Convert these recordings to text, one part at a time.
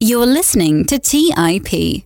You're listening to TIP.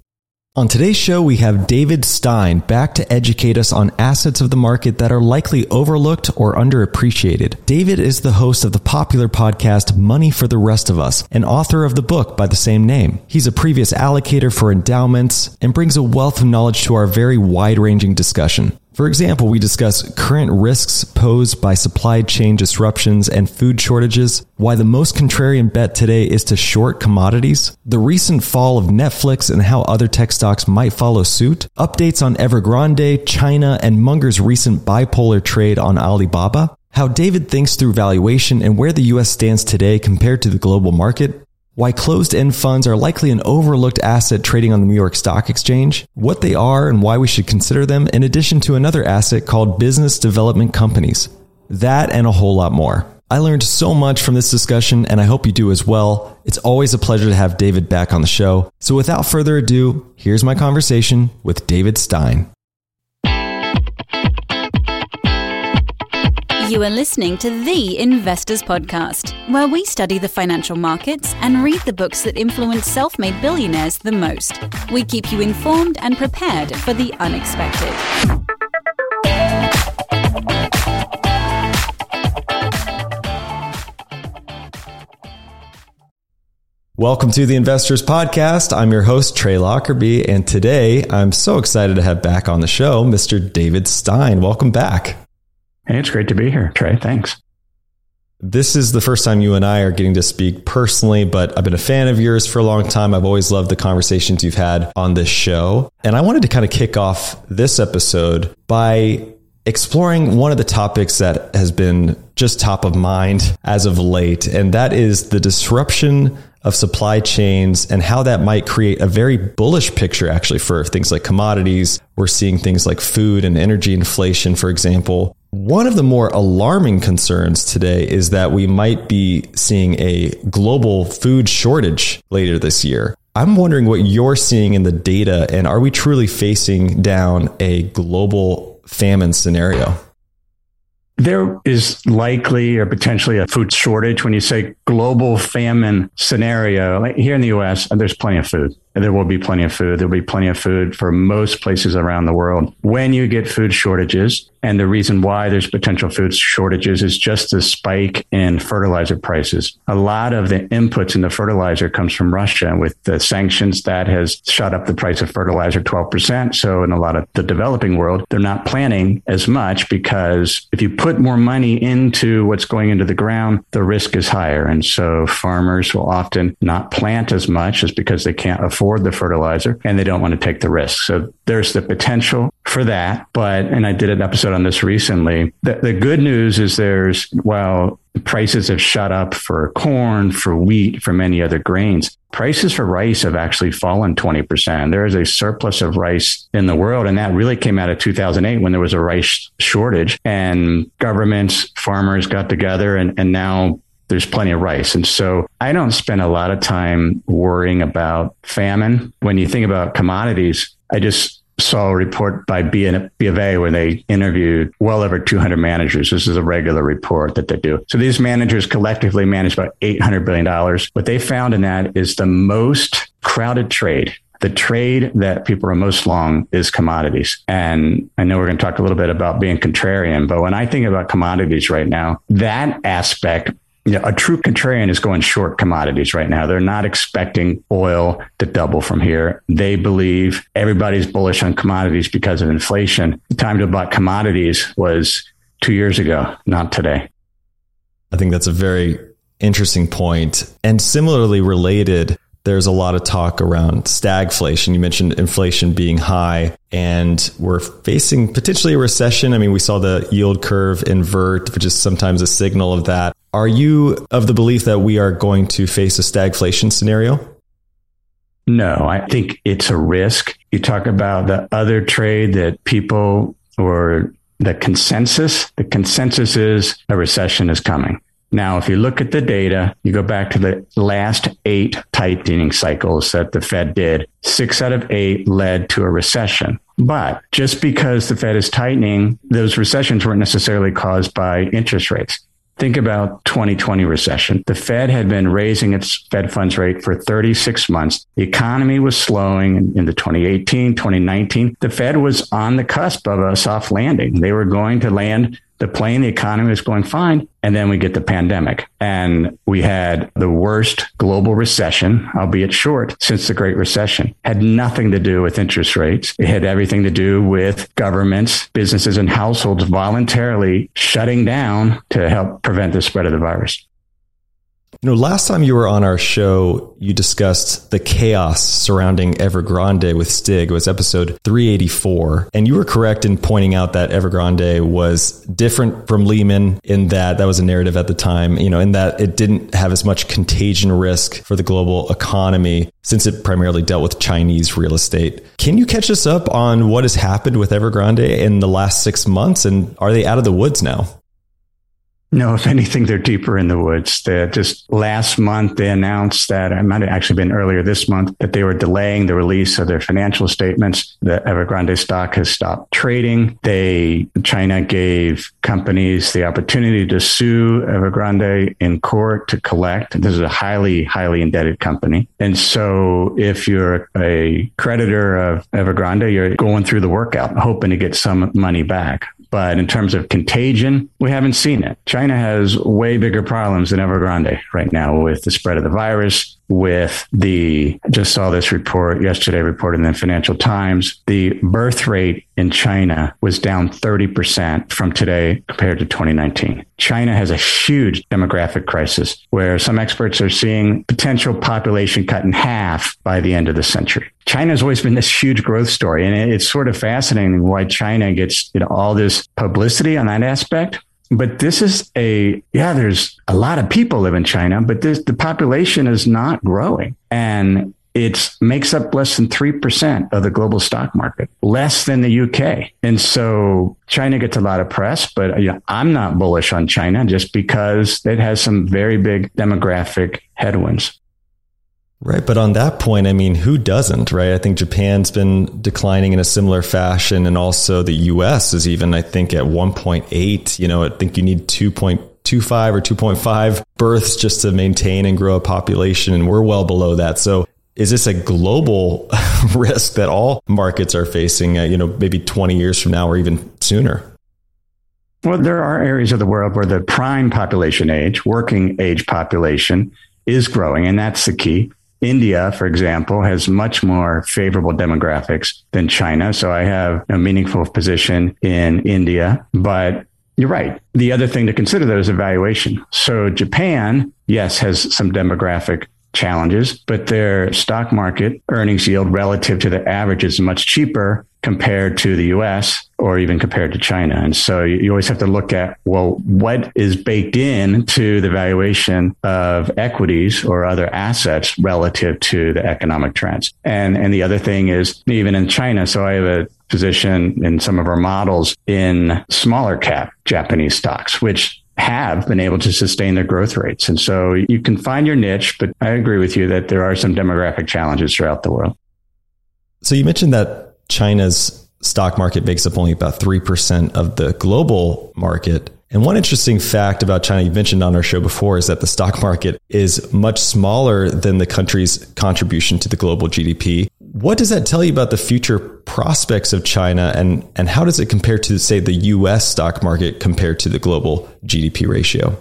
On today's show, we have David Stein back to educate us on assets of the market that are likely overlooked or underappreciated. David is the host of the popular podcast Money for the Rest of Us and author of the book by the same name. He's a previous allocator for endowments and brings a wealth of knowledge to our very wide ranging discussion. For example, we discuss current risks posed by supply chain disruptions and food shortages, why the most contrarian bet today is to short commodities, the recent fall of Netflix and how other tech stocks might follow suit, updates on Evergrande, China, and Munger's recent bipolar trade on Alibaba, how David thinks through valuation and where the US stands today compared to the global market, why closed end funds are likely an overlooked asset trading on the New York Stock Exchange, what they are and why we should consider them, in addition to another asset called business development companies. That and a whole lot more. I learned so much from this discussion, and I hope you do as well. It's always a pleasure to have David back on the show. So, without further ado, here's my conversation with David Stein. You are listening to The Investors Podcast, where we study the financial markets and read the books that influence self made billionaires the most. We keep you informed and prepared for the unexpected. Welcome to the Investors Podcast. I'm your host, Trey Lockerbie, and today I'm so excited to have back on the show Mr. David Stein. Welcome back. Hey, it's great to be here, Trey. Thanks. This is the first time you and I are getting to speak personally, but I've been a fan of yours for a long time. I've always loved the conversations you've had on this show. And I wanted to kind of kick off this episode by exploring one of the topics that has been just top of mind as of late, and that is the disruption of supply chains and how that might create a very bullish picture actually for things like commodities. We're seeing things like food and energy inflation, for example. One of the more alarming concerns today is that we might be seeing a global food shortage later this year. I'm wondering what you're seeing in the data, and are we truly facing down a global famine scenario? There is likely or potentially a food shortage when you say global famine scenario. Like here in the US, there's plenty of food there will be plenty of food. There'll be plenty of food for most places around the world. When you get food shortages, and the reason why there's potential food shortages is just the spike in fertilizer prices. A lot of the inputs in the fertilizer comes from Russia. And With the sanctions, that has shot up the price of fertilizer 12%. So in a lot of the developing world, they're not planting as much because if you put more money into what's going into the ground, the risk is higher. And so farmers will often not plant as much just because they can't afford the fertilizer and they don't want to take the risk. So there's the potential for that. But, and I did an episode on this recently. The, the good news is there's, while prices have shot up for corn, for wheat, for many other grains, prices for rice have actually fallen 20%. There is a surplus of rice in the world. And that really came out of 2008 when there was a rice shortage and governments, farmers got together and, and now there's plenty of rice. And so I don't spend a lot of time worrying about famine. When you think about commodities, I just saw a report by B, of A where they interviewed well over 200 managers. This is a regular report that they do. So these managers collectively manage about $800 billion. What they found in that is the most crowded trade the trade that people are most long is commodities. And I know we're going to talk a little bit about being contrarian, but when I think about commodities right now, that aspect you know, a true contrarian is going short commodities right now. They're not expecting oil to double from here. They believe everybody's bullish on commodities because of inflation. The time to buy commodities was two years ago, not today. I think that's a very interesting point. And similarly related, there's a lot of talk around stagflation. You mentioned inflation being high and we're facing potentially a recession. I mean, we saw the yield curve invert, which is sometimes a signal of that. Are you of the belief that we are going to face a stagflation scenario? No, I think it's a risk. You talk about the other trade that people or the consensus, the consensus is a recession is coming. Now, if you look at the data, you go back to the last eight tightening cycles that the Fed did, six out of eight led to a recession. But just because the Fed is tightening, those recessions weren't necessarily caused by interest rates. Think about 2020 recession. The Fed had been raising its Fed funds rate for 36 months. The economy was slowing in the 2018, 2019. The Fed was on the cusp of a soft landing. They were going to land the plane, the economy was going fine. And then we get the pandemic and we had the worst global recession, albeit short, since the Great Recession. Had nothing to do with interest rates. It had everything to do with governments, businesses and households voluntarily shutting down to help prevent the spread of the virus. You know, last time you were on our show, you discussed the chaos surrounding Evergrande with Stig. It was episode 384. And you were correct in pointing out that Evergrande was different from Lehman in that that was a narrative at the time, you know, in that it didn't have as much contagion risk for the global economy since it primarily dealt with Chinese real estate. Can you catch us up on what has happened with Evergrande in the last six months? And are they out of the woods now? No, if anything, they're deeper in the woods. They, just last month, they announced that it might have actually been earlier this month that they were delaying the release of their financial statements. The Evergrande stock has stopped trading. They China gave companies the opportunity to sue Evergrande in court to collect. This is a highly, highly indebted company, and so if you're a creditor of Evergrande, you're going through the workout, hoping to get some money back. But in terms of contagion, we haven't seen it. China has way bigger problems than Evergrande right now with the spread of the virus, with the, just saw this report yesterday, reported in the Financial Times. The birth rate in China was down 30% from today compared to 2019. China has a huge demographic crisis where some experts are seeing potential population cut in half by the end of the century. China has always been this huge growth story. And it's sort of fascinating why China gets you know, all this publicity on that aspect but this is a, yeah, there's a lot of people live in China, but this, the population is not growing. And it makes up less than 3% of the global stock market, less than the UK. And so China gets a lot of press, but you know, I'm not bullish on China just because it has some very big demographic headwinds. Right. But on that point, I mean, who doesn't, right? I think Japan's been declining in a similar fashion. And also the US is even, I think, at 1.8. You know, I think you need 2.25 or 2.5 births just to maintain and grow a population. And we're well below that. So is this a global risk that all markets are facing, uh, you know, maybe 20 years from now or even sooner? Well, there are areas of the world where the prime population age, working age population, is growing, and that's the key. India, for example, has much more favorable demographics than China. So I have a meaningful position in India, but you're right. The other thing to consider though is evaluation. So Japan, yes, has some demographic challenges, but their stock market earnings yield relative to the average is much cheaper compared to the US or even compared to China. And so you always have to look at, well, what is baked in to the valuation of equities or other assets relative to the economic trends. And, and the other thing is even in China. So I have a position in some of our models in smaller cap Japanese stocks, which have been able to sustain their growth rates. And so you can find your niche, but I agree with you that there are some demographic challenges throughout the world. So you mentioned that China's stock market makes up only about 3% of the global market. And one interesting fact about China you mentioned on our show before is that the stock market is much smaller than the country's contribution to the global GDP. What does that tell you about the future prospects of China and, and how does it compare to, say, the US stock market compared to the global GDP ratio?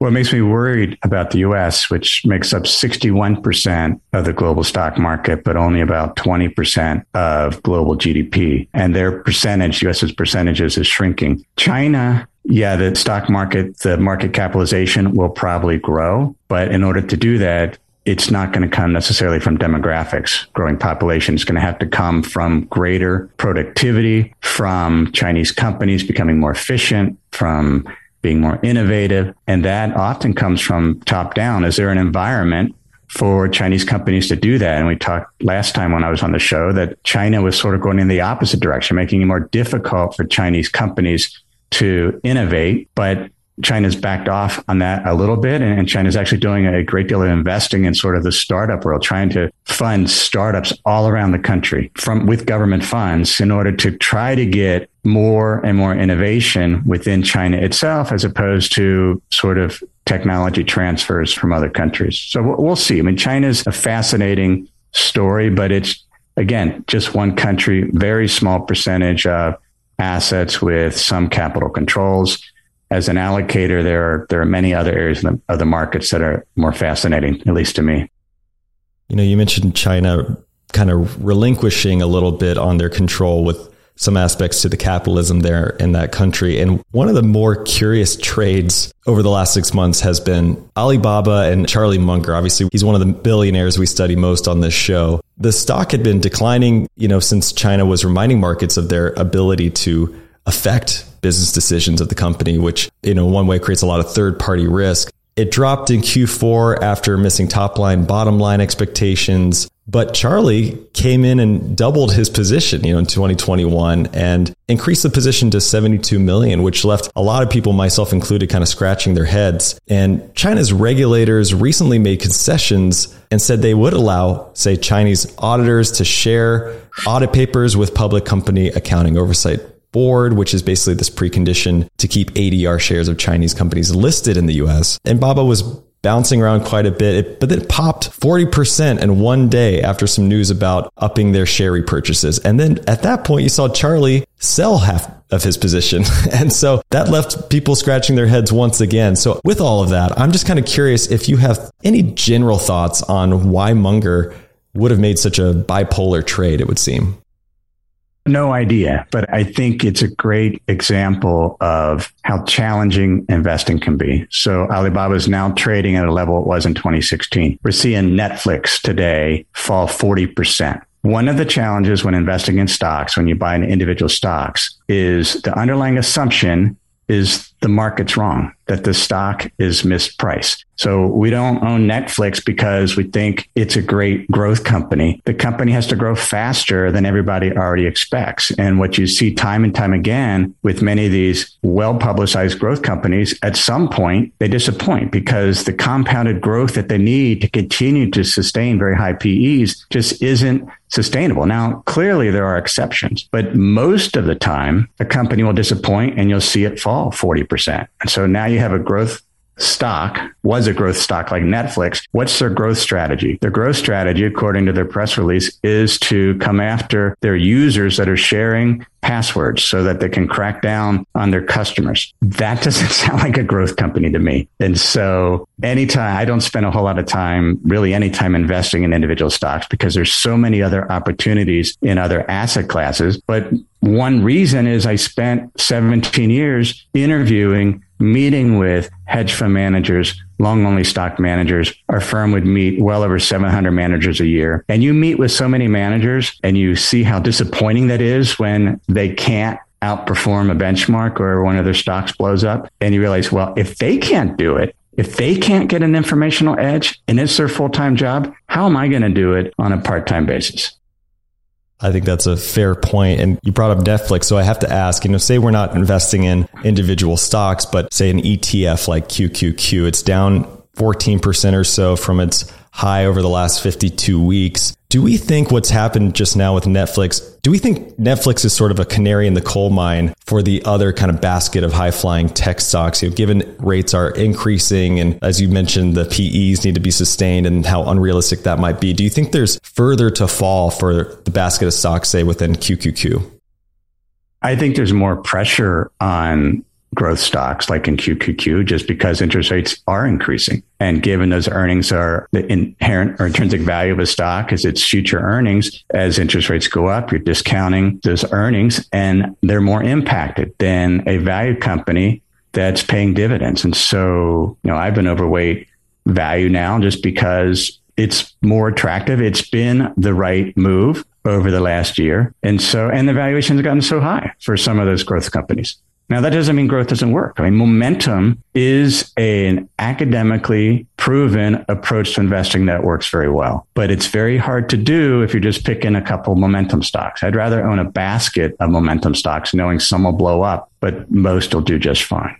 What makes me worried about the US, which makes up 61% of the global stock market, but only about 20% of global GDP. And their percentage, US's percentages is shrinking. China, yeah, the stock market, the market capitalization will probably grow. But in order to do that, it's not going to come necessarily from demographics. Growing population is going to have to come from greater productivity, from Chinese companies becoming more efficient, from being more innovative. And that often comes from top down. Is there an environment for Chinese companies to do that? And we talked last time when I was on the show that China was sort of going in the opposite direction, making it more difficult for Chinese companies to innovate. But China's backed off on that a little bit, and China's actually doing a great deal of investing in sort of the startup world, trying to fund startups all around the country from with government funds in order to try to get more and more innovation within China itself, as opposed to sort of technology transfers from other countries. So we'll see. I mean, China's a fascinating story, but it's again just one country, very small percentage of assets with some capital controls. As an allocator, there are there are many other areas of the, of the markets that are more fascinating, at least to me. You know, you mentioned China kind of relinquishing a little bit on their control with some aspects to the capitalism there in that country. And one of the more curious trades over the last six months has been Alibaba and Charlie Munger. Obviously, he's one of the billionaires we study most on this show. The stock had been declining, you know, since China was reminding markets of their ability to affect business decisions of the company, which, you know, one way creates a lot of third party risk. It dropped in Q4 after missing top line, bottom line expectations. But Charlie came in and doubled his position, you know, in 2021 and increased the position to 72 million, which left a lot of people, myself included, kind of scratching their heads. And China's regulators recently made concessions and said they would allow, say, Chinese auditors to share audit papers with public company accounting oversight board, which is basically this precondition to keep ADR shares of Chinese companies listed in the US. And Baba was bouncing around quite a bit, it, but then it popped 40% in one day after some news about upping their share repurchases. And then at that point, you saw Charlie sell half of his position. And so that left people scratching their heads once again. So with all of that, I'm just kind of curious if you have any general thoughts on why Munger would have made such a bipolar trade, it would seem. No idea, but I think it's a great example of how challenging investing can be. So Alibaba is now trading at a level it was in 2016. We're seeing Netflix today fall 40%. One of the challenges when investing in stocks, when you buy an individual stocks, is the underlying assumption is the market's wrong, that the stock is mispriced. So we don't own Netflix because we think it's a great growth company. The company has to grow faster than everybody already expects. And what you see time and time again with many of these well publicized growth companies, at some point they disappoint because the compounded growth that they need to continue to sustain very high PEs just isn't sustainable. Now, clearly there are exceptions, but most of the time a company will disappoint and you'll see it fall 40%. And so now you have a growth stock was a growth stock like Netflix, what's their growth strategy? Their growth strategy, according to their press release, is to come after their users that are sharing passwords so that they can crack down on their customers. That doesn't sound like a growth company to me. And so anytime I don't spend a whole lot of time, really any time investing in individual stocks because there's so many other opportunities in other asset classes. But one reason is I spent 17 years interviewing meeting with hedge fund managers, long only stock managers. Our firm would meet well over 700 managers a year. And you meet with so many managers and you see how disappointing that is when they can't outperform a benchmark or one of their stocks blows up. And you realize, well, if they can't do it, if they can't get an informational edge and it's their full time job, how am I going to do it on a part time basis? I think that's a fair point. And you brought up Netflix. So I have to ask, you know, say we're not investing in individual stocks, but say an ETF like QQQ, it's down 14% or so from its high over the last 52 weeks. Do we think what's happened just now with Netflix, do we think Netflix is sort of a canary in the coal mine for the other kind of basket of high flying tech stocks? You know, given rates are increasing and as you mentioned, the PEs need to be sustained and how unrealistic that might be. Do you think there's further to fall for the basket of stocks, say within QQQ? I think there's more pressure on growth stocks like in QQQ just because interest rates are increasing. And given those earnings are the inherent or intrinsic value of a stock is its future earnings, as interest rates go up, you're discounting those earnings and they're more impacted than a value company that's paying dividends. And so, you know, I've been overweight value now just because it's more attractive. It's been the right move over the last year. And so, and the valuations have gotten so high for some of those growth companies. Now, that doesn't mean growth doesn't work. I mean, momentum is an academically proven approach to investing that works very well, but it's very hard to do if you're just picking a couple momentum stocks. I'd rather own a basket of momentum stocks knowing some will blow up, but most will do just fine.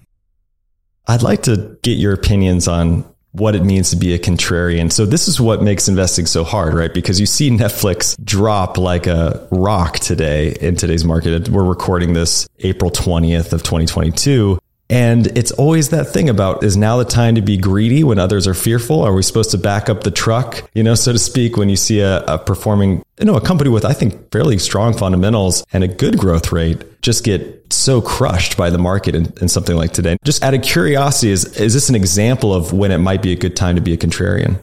I'd like to get your opinions on what it means to be a contrarian. So this is what makes investing so hard, right? Because you see Netflix drop like a rock today in today's market. We're recording this April 20th of 2022. And it's always that thing about is now the time to be greedy when others are fearful? Are we supposed to back up the truck, you know, so to speak, when you see a, a performing, you know, a company with, I think, fairly strong fundamentals and a good growth rate just get so crushed by the market in something like today? Just out of curiosity, is, is this an example of when it might be a good time to be a contrarian?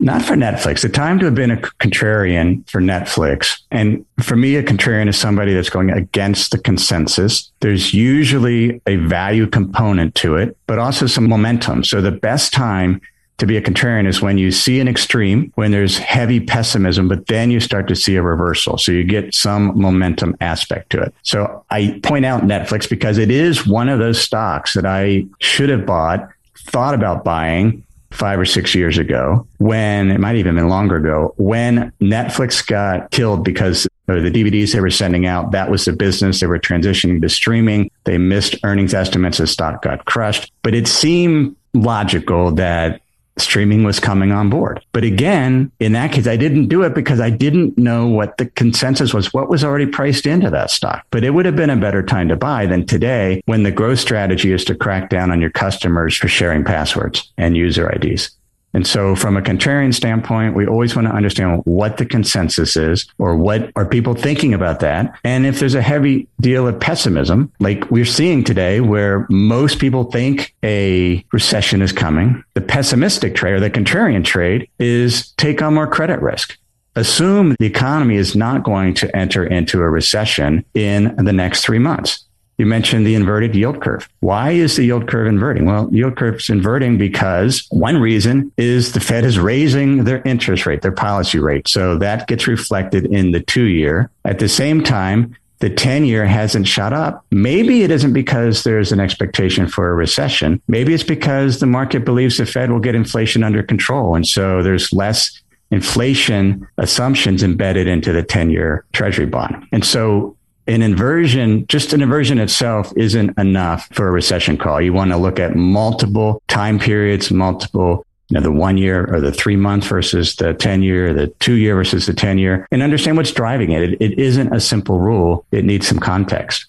Not for Netflix. The time to have been a contrarian for Netflix. And for me, a contrarian is somebody that's going against the consensus. There's usually a value component to it, but also some momentum. So the best time to be a contrarian is when you see an extreme, when there's heavy pessimism, but then you start to see a reversal. So you get some momentum aspect to it. So I point out Netflix because it is one of those stocks that I should have bought, thought about buying, five or six years ago when it might even been longer ago when Netflix got killed because of the DVDs they were sending out. That was the business. They were transitioning to streaming. They missed earnings estimates. The stock got crushed, but it seemed logical that streaming was coming on board. But again, in that case, I didn't do it because I didn't know what the consensus was, what was already priced into that stock. But it would have been a better time to buy than today when the growth strategy is to crack down on your customers for sharing passwords and user IDs. And so from a contrarian standpoint, we always want to understand what the consensus is or what are people thinking about that. And if there's a heavy deal of pessimism, like we're seeing today, where most people think a recession is coming, the pessimistic trade or the contrarian trade is take on more credit risk assume the economy is not going to enter into a recession in the next three months. You mentioned the inverted yield curve. Why is the yield curve inverting? Well, yield curve is inverting because one reason is the Fed is raising their interest rate, their policy rate. So that gets reflected in the two year. At the same time, the 10 year hasn't shot up. Maybe it isn't because there's an expectation for a recession. Maybe it's because the market believes the Fed will get inflation under control. And so there's less inflation assumptions embedded into the 10 year treasury bond. And so an inversion, just an inversion itself isn't enough for a recession call. You want to look at multiple time periods, multiple, you know, the one year or the three month versus the 10 year, the two year versus the 10 year, and understand what's driving it. it. It isn't a simple rule. It needs some context.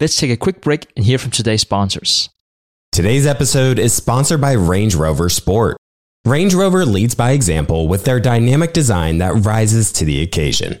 Let's take a quick break and hear from today's sponsors. Today's episode is sponsored by Range Rover Sport. Range Rover leads by example with their dynamic design that rises to the occasion.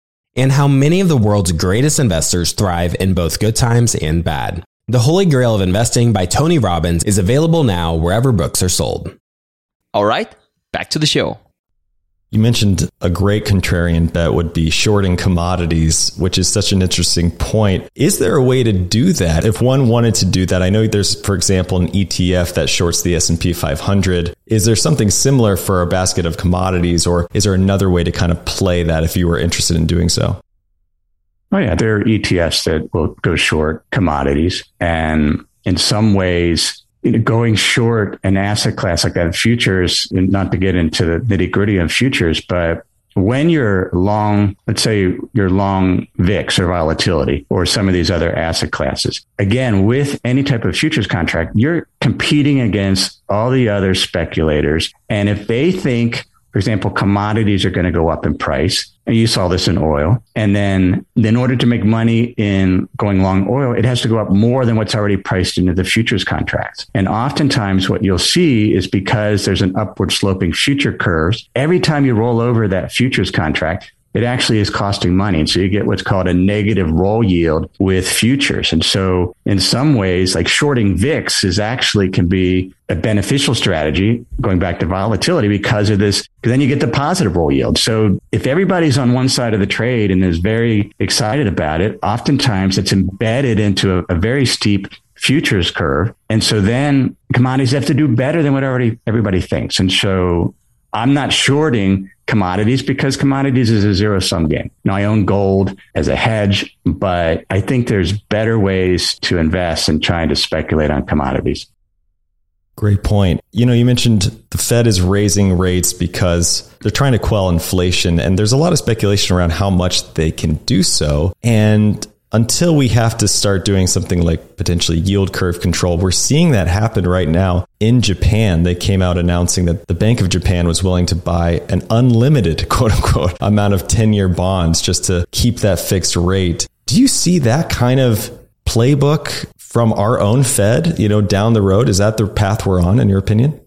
and how many of the world's greatest investors thrive in both good times and bad. The Holy Grail of Investing by Tony Robbins is available now wherever books are sold. All right, back to the show. You mentioned a great contrarian bet would be shorting commodities, which is such an interesting point. Is there a way to do that? If one wanted to do that, I know there's, for example, an ETF that shorts the S&P 500. Is there something similar for a basket of commodities or is there another way to kind of play that if you were interested in doing so? Oh yeah, there are ETFs that will go short commodities and in some ways going short an asset class like that, futures, not to get into the nitty gritty of futures, but when you're long, let's say you're long VIX or volatility or some of these other asset classes, again, with any type of futures contract, you're competing against all the other speculators. And if they think for example, commodities are going to go up in price. And you saw this in oil. And then in order to make money in going long oil, it has to go up more than what's already priced into the futures contracts. And oftentimes what you'll see is because there's an upward sloping future curves, every time you roll over that futures contract, it actually is costing money. And so you get what's called a negative roll yield with futures. And so in some ways, like shorting VIX is actually can be a beneficial strategy going back to volatility because of this. Because then you get the positive roll yield. So if everybody's on one side of the trade and is very excited about it, oftentimes it's embedded into a, a very steep futures curve. And so then commodities have to do better than what already everybody thinks. And so I'm not shorting commodities because commodities is a zero sum game. Now I own gold as a hedge, but I think there's better ways to invest in trying to speculate on commodities. Great point. You know, you mentioned the Fed is raising rates because they're trying to quell inflation, and there's a lot of speculation around how much they can do so. And until we have to start doing something like potentially yield curve control. We're seeing that happen right now in Japan. They came out announcing that the Bank of Japan was willing to buy an unlimited, quote unquote, amount of 10 year bonds just to keep that fixed rate. Do you see that kind of playbook from our own Fed, you know, down the road? Is that the path we're on, in your opinion?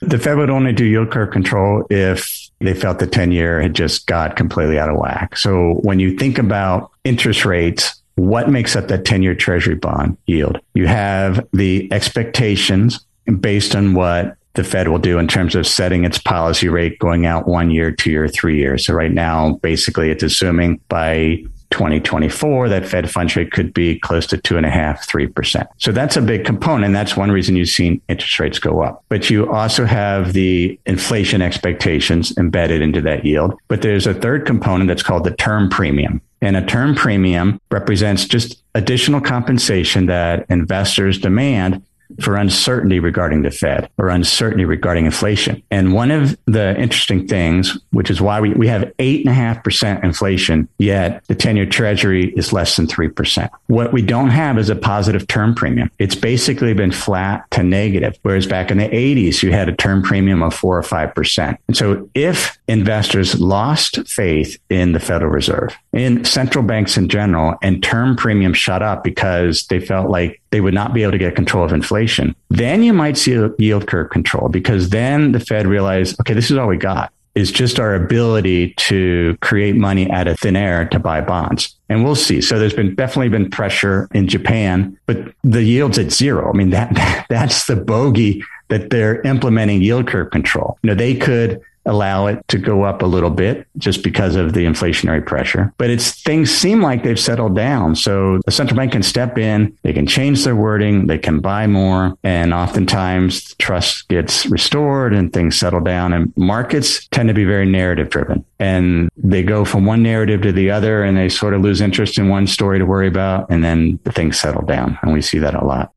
The Fed would only do yield curve control if they felt the 10 year had just got completely out of whack. So when you think about interest rates, what makes up that 10 year treasury bond yield? You have the expectations based on what the Fed will do in terms of setting its policy rate going out one year, two year, three years. So right now, basically it's assuming by 2024, that Fed funds rate could be close to two and a half, three percent. So that's a big component. That's one reason you've seen interest rates go up. But you also have the inflation expectations embedded into that yield. But there's a third component that's called the term premium. And a term premium represents just additional compensation that investors demand for uncertainty regarding the Fed or uncertainty regarding inflation. And one of the interesting things, which is why we, we have eight and a half percent inflation, yet the 10 year treasury is less than 3%. What we don't have is a positive term premium. It's basically been flat to negative. Whereas back in the 80s, you had a term premium of four or 5%. And so if investors lost faith in the Federal Reserve, in central banks in general, and term premium shot up because they felt like they would not be able to get control of inflation. Then you might see a yield curve control because then the Fed realized, okay, this is all we got is just our ability to create money out of thin air to buy bonds. And we'll see. So there's been definitely been pressure in Japan, but the yield's at zero. I mean, that, that's the bogey that they're implementing yield curve control. You know, they could allow it to go up a little bit just because of the inflationary pressure. But it's things seem like they've settled down. So the central bank can step in, they can change their wording, they can buy more, and oftentimes trust gets restored and things settle down. And markets tend to be very narrative driven. And they go from one narrative to the other and they sort of lose interest in one story to worry about, and then things settle down. And we see that a lot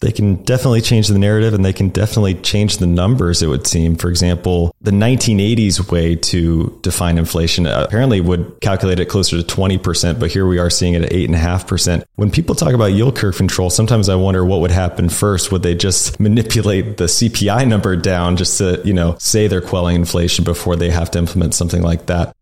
they can definitely change the narrative and they can definitely change the numbers, it would seem. For example, the 1980s way to define inflation apparently would calculate it closer to 20%, but here we are seeing it at 8.5%. When people talk about yield curve control, sometimes I wonder what would happen first. Would they just manipulate the CPI number down just to, you know, say they're quelling inflation before they have to implement something like that?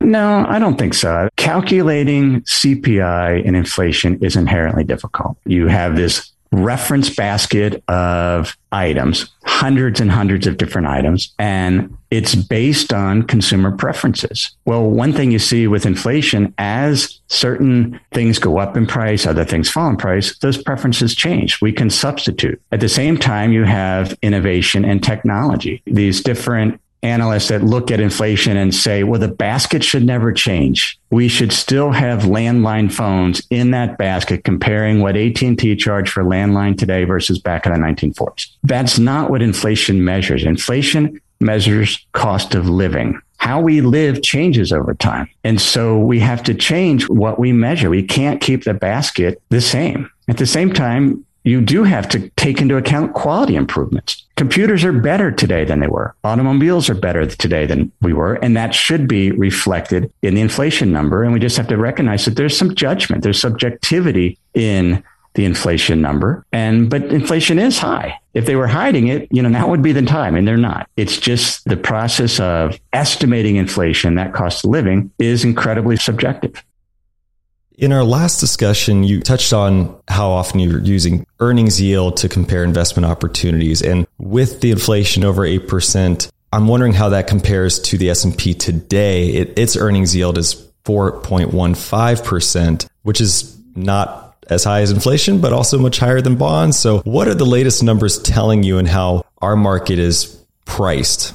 No, I don't think so. Calculating CPI and inflation is inherently difficult. You have this reference basket of items, hundreds and hundreds of different items, and it's based on consumer preferences. Well, one thing you see with inflation, as certain things go up in price, other things fall in price, those preferences change. We can substitute. At the same time, you have innovation and technology. These different analysts that look at inflation and say, well, the basket should never change. We should still have landline phones in that basket comparing what AT&T charged for landline today versus back in the 1940s. That's not what inflation measures. Inflation measures cost of living. How we live changes over time. And so we have to change what we measure. We can't keep the basket the same. At the same time, you do have to take into account quality improvements. Computers are better today than they were. Automobiles are better today than we were. And that should be reflected in the inflation number. And we just have to recognize that there's some judgment, there's subjectivity in the inflation number. And, but inflation is high. If they were hiding it, you know, now would be the time and they're not. It's just the process of estimating inflation, that cost of living is incredibly subjective. In our last discussion, you touched on how often you're using earnings yield to compare investment opportunities. And with the inflation over 8%, I'm wondering how that compares to the S&P today. It, its earnings yield is 4.15%, which is not as high as inflation, but also much higher than bonds. So what are the latest numbers telling you and how our market is priced?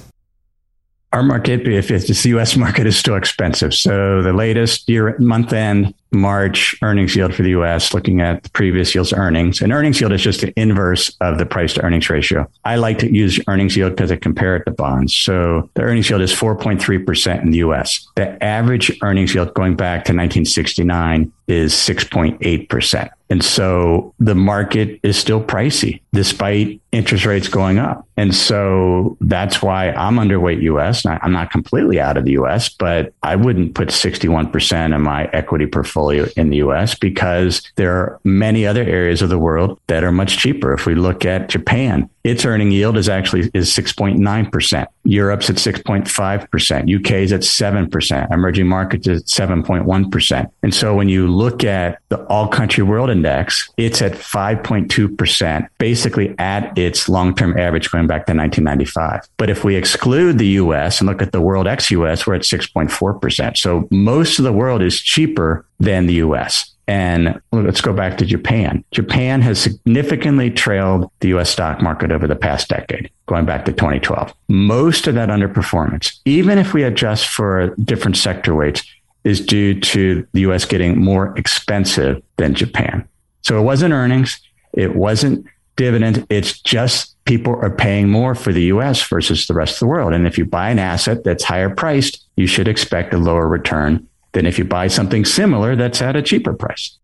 Our market, if it's the US market, is still expensive. So the latest year month end March earnings yield for the US, looking at the previous yield's earnings. And earnings yield is just the inverse of the price to earnings ratio. I like to use earnings yield because I compare it to bonds. So the earnings yield is 4.3% in the US. The average earnings yield going back to 1969 is 6.8%. And so the market is still pricey despite interest rates going up. And so that's why I'm underweight US. I'm not completely out of the US, but I wouldn't put 61% of my equity portfolio in the US because there are many other areas of the world that are much cheaper. If we look at Japan, its earning yield is actually is 6.9%. Europe's at 6.5%. UK is at 7%. Emerging markets at 7.1%. And so when you look at the all country world index, it's at 5.2%, basically at its long-term average going back to 1995. But if we exclude the US and look at the world ex US, we're at 6.4%. So most of the world is cheaper than the US. And let's go back to Japan. Japan has significantly trailed the US stock market over the past decade, going back to 2012. Most of that underperformance, even if we adjust for different sector weights, is due to the US getting more expensive than Japan. So it wasn't earnings, it wasn't dividend, it's just people are paying more for the US versus the rest of the world. And if you buy an asset that's higher priced, you should expect a lower return than if you buy something similar that's at a cheaper price.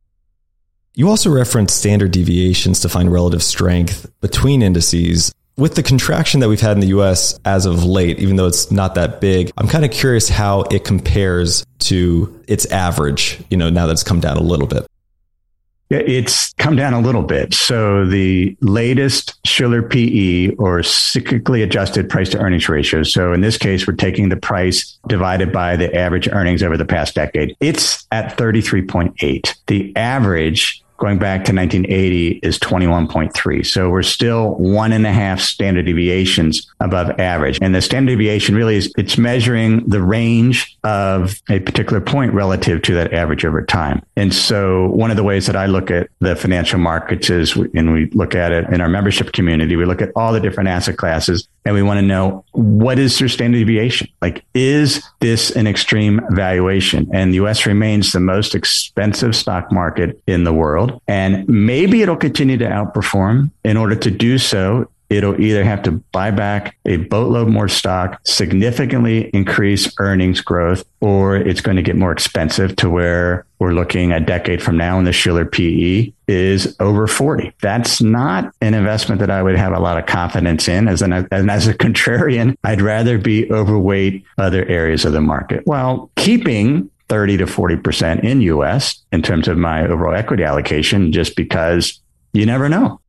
You also referenced standard deviations to find relative strength between indices. With the contraction that we've had in the US as of late, even though it's not that big, I'm kind of curious how it compares to its average, you know, now that it's come down a little bit. It's come down a little bit. So the latest Shiller PE or cyclically adjusted price to earnings ratio. So in this case, we're taking the price divided by the average earnings over the past decade. It's at 33.8. The average going back to 1980 is 21.3. So we're still one and a half standard deviations above average. And the standard deviation really is it's measuring the range of a particular point relative to that average over time. And so one of the ways that I look at the financial markets is, and we look at it in our membership community, we look at all the different asset classes and we want to know what is their standard deviation? Like, is this an extreme valuation? And the US remains the most expensive stock market in the world. And maybe it'll continue to outperform. In order to do so, it'll either have to buy back a boatload more stock, significantly increase earnings growth, or it's going to get more expensive to where we're looking a decade from now and the Shiller PE is over 40. That's not an investment that I would have a lot of confidence in. As an, and as a contrarian, I'd rather be overweight other areas of the market while keeping 30 to 40% in US in terms of my overall equity allocation, just because you never know.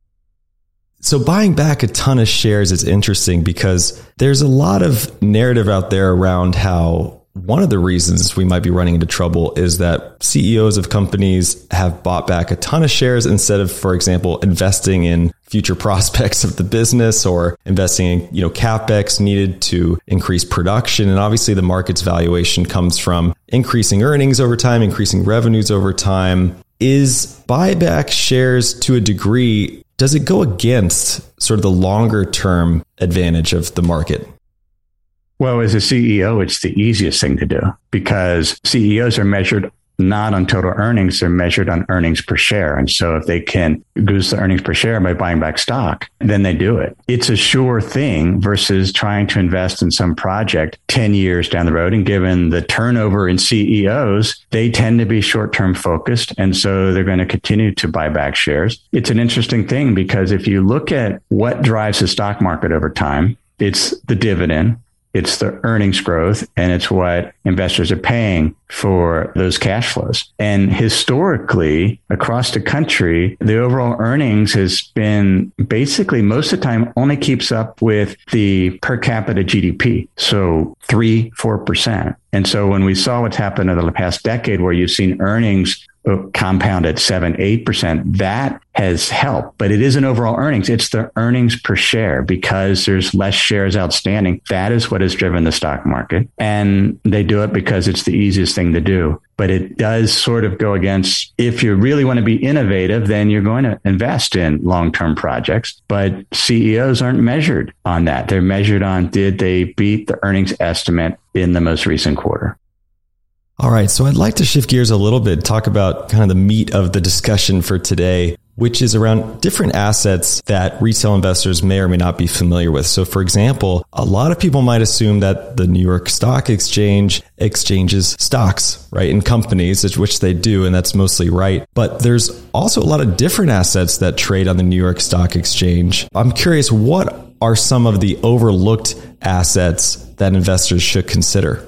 So buying back a ton of shares is interesting because there's a lot of narrative out there around how one of the reasons we might be running into trouble is that CEOs of companies have bought back a ton of shares instead of, for example, investing in future prospects of the business or investing in, you know, capex needed to increase production. And obviously the market's valuation comes from increasing earnings over time, increasing revenues over time. Is buyback shares to a degree does it go against sort of the longer term advantage of the market? Well, as a CEO, it's the easiest thing to do because CEOs are measured not on total earnings, they're measured on earnings per share. And so if they can goose the earnings per share by buying back stock, then they do it. It's a sure thing versus trying to invest in some project 10 years down the road. And given the turnover in CEOs, they tend to be short term focused. And so they're going to continue to buy back shares. It's an interesting thing because if you look at what drives the stock market over time, it's the dividend, it's the earnings growth and it's what investors are paying for those cash flows. And historically, across the country, the overall earnings has been basically most of the time only keeps up with the per capita GDP. So three, 4%. And so when we saw what's happened over the past decade where you've seen earnings compound at seven, eight percent, that has helped. But it isn't overall earnings. It's the earnings per share because there's less shares outstanding. That is what has driven the stock market. And they do it because it's the easiest thing to do. But it does sort of go against if you really want to be innovative, then you're going to invest in long term projects. But CEOs aren't measured on that. They're measured on did they beat the earnings estimate in the most recent quarter? All right. So I'd like to shift gears a little bit, talk about kind of the meat of the discussion for today, which is around different assets that retail investors may or may not be familiar with. So, for example, a lot of people might assume that the New York Stock Exchange exchanges stocks, right, in companies, which they do, and that's mostly right. But there's also a lot of different assets that trade on the New York Stock Exchange. I'm curious, what are some of the overlooked assets that investors should consider?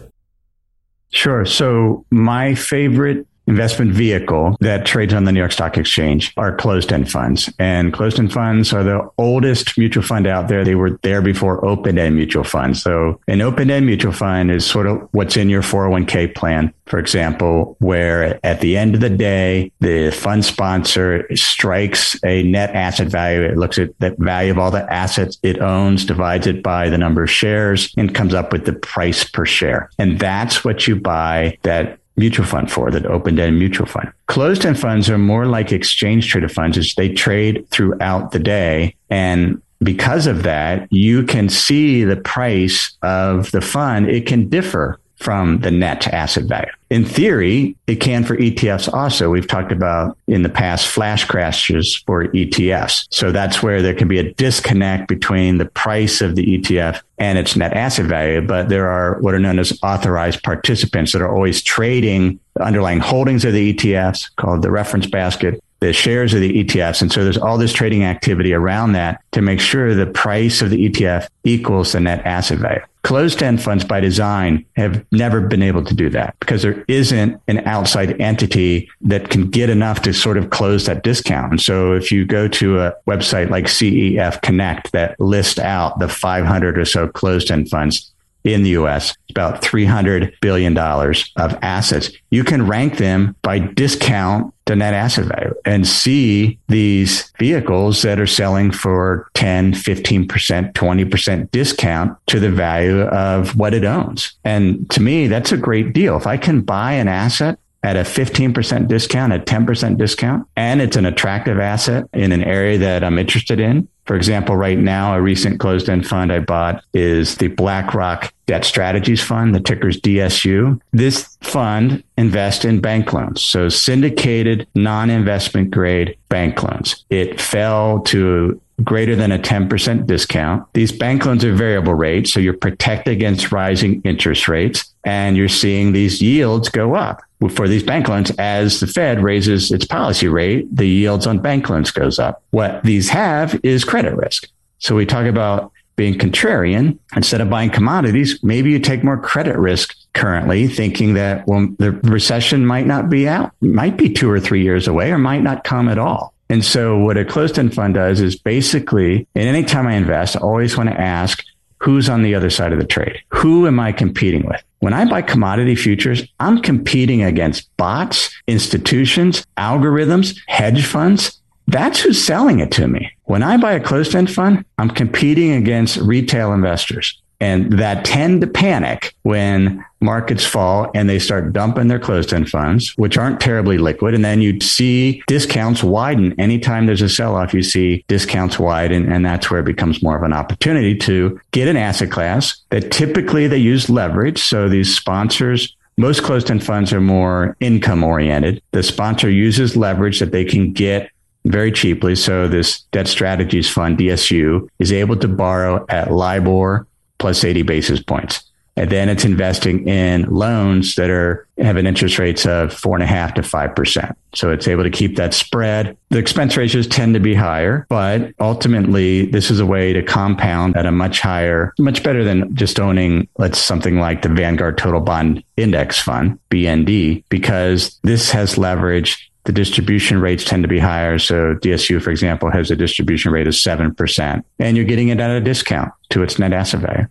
Sure. So my favorite investment vehicle that trades on the New York Stock Exchange are closed end funds. And closed end funds are the oldest mutual fund out there. They were there before open end mutual funds. So an open end mutual fund is sort of what's in your 401k plan, for example, where at the end of the day, the fund sponsor strikes a net asset value. It looks at the value of all the assets it owns, divides it by the number of shares and comes up with the price per share. And that's what you buy that mutual fund for, that open-end mutual fund. Closed-end funds are more like exchange traded funds as they trade throughout the day. And because of that, you can see the price of the fund. It can differ from the net asset value. In theory, it can for ETFs also. We've talked about in the past flash crashes for ETFs. So that's where there can be a disconnect between the price of the ETF and its net asset value. But there are what are known as authorized participants that are always trading the underlying holdings of the ETFs called the reference basket the shares of the ETFs. And so there's all this trading activity around that to make sure the price of the ETF equals the net asset value. Closed end funds by design have never been able to do that because there isn't an outside entity that can get enough to sort of close that discount. And so if you go to a website like CEF Connect that lists out the 500 or so closed end funds, in the US, about $300 billion of assets. You can rank them by discount to net asset value and see these vehicles that are selling for 10, 15%, 20% discount to the value of what it owns. And to me, that's a great deal. If I can buy an asset at a 15% discount, a 10% discount, and it's an attractive asset in an area that I'm interested in. For example, right now, a recent closed end fund I bought is the BlackRock Debt Strategies Fund. The ticker's DSU. This fund invests in bank loans. So syndicated non-investment grade bank loans. It fell to greater than a 10% discount. These bank loans are variable rate, so you're protected against rising interest rates and you're seeing these yields go up for these bank loans as the Fed raises its policy rate, the yields on bank loans goes up. What these have is credit risk. So we talk about being contrarian instead of buying commodities. Maybe you take more credit risk currently thinking that, well, the recession might not be out, might be two or three years away or might not come at all. And so what a closed end fund does is basically, and anytime I invest, I always want to ask, who's on the other side of the trade? Who am I competing with? When I buy commodity futures, I'm competing against bots, institutions, algorithms, hedge funds. That's who's selling it to me. When I buy a closed end fund, I'm competing against retail investors and that tend to panic when markets fall and they start dumping their closed end funds, which aren't terribly liquid. And then you see discounts widen. Anytime there's a sell off, you see discounts widen. And that's where it becomes more of an opportunity to get an asset class that typically they use leverage. So these sponsors most closed end funds are more income oriented. The sponsor uses leverage that they can get very cheaply. So this debt strategies fund, DSU, is able to borrow at LIBOR plus 80 basis points. And then it's investing in loans that are having interest rates of four and a half to five percent. So it's able to keep that spread. The expense ratios tend to be higher, but ultimately this is a way to compound at a much higher, much better than just owning, let's something like the Vanguard Total Bond Index Fund, BND, because this has leverage the distribution rates tend to be higher. So DSU, for example, has a distribution rate of 7%, and you're getting it at a discount to its net asset value.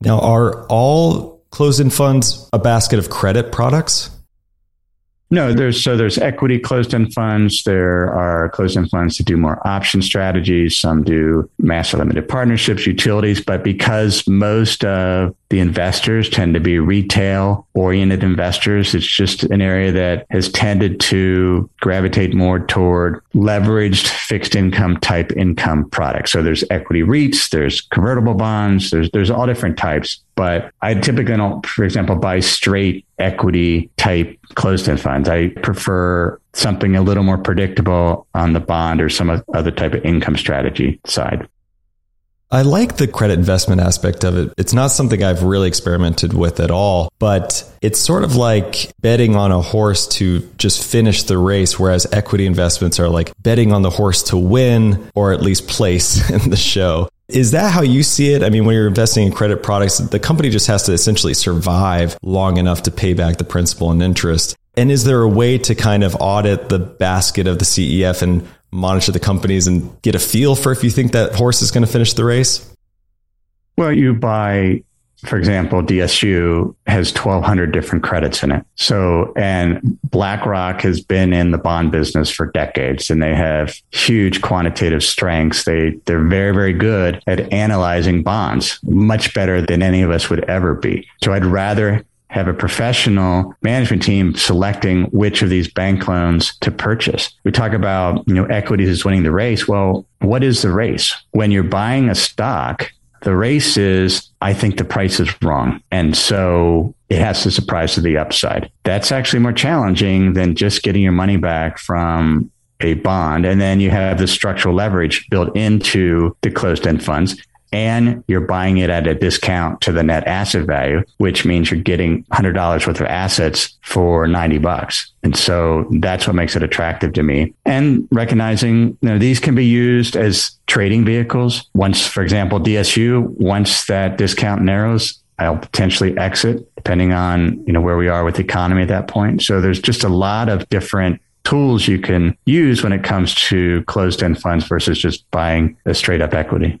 Now, are all closed end funds a basket of credit products? No, there's so there's equity closed end funds. There are closed end funds that do more option strategies. Some do master limited partnerships, utilities. But because most of the investors tend to be retail oriented investors, it's just an area that has tended to gravitate more toward leveraged fixed income type income products. So there's equity REITs, there's convertible bonds, there's there's all different types. But I typically don't, for example, buy straight equity type closed end funds. I prefer something a little more predictable on the bond or some other type of income strategy side. I like the credit investment aspect of it. It's not something I've really experimented with at all, but it's sort of like betting on a horse to just finish the race, whereas equity investments are like betting on the horse to win or at least place in the show. Is that how you see it? I mean, when you're investing in credit products, the company just has to essentially survive long enough to pay back the principal and interest. And is there a way to kind of audit the basket of the CEF and monitor the companies and get a feel for if you think that horse is going to finish the race? Well, you buy for example, DSU has 1200 different credits in it. So, and BlackRock has been in the bond business for decades and they have huge quantitative strengths. They, they're very, very good at analyzing bonds, much better than any of us would ever be. So I'd rather have a professional management team selecting which of these bank loans to purchase. We talk about, you know, equities is winning the race. Well, what is the race? When you're buying a stock, the race is, I think the price is wrong. And so it has to surprise to the upside. That's actually more challenging than just getting your money back from a bond. And then you have the structural leverage built into the closed end funds and you're buying it at a discount to the net asset value, which means you're getting $100 worth of assets for 90 bucks. And so that's what makes it attractive to me. And recognizing, you know, these can be used as trading vehicles. Once, for example, DSU, once that discount narrows, I'll potentially exit depending on, you know, where we are with the economy at that point. So there's just a lot of different tools you can use when it comes to closed end funds versus just buying a straight up equity.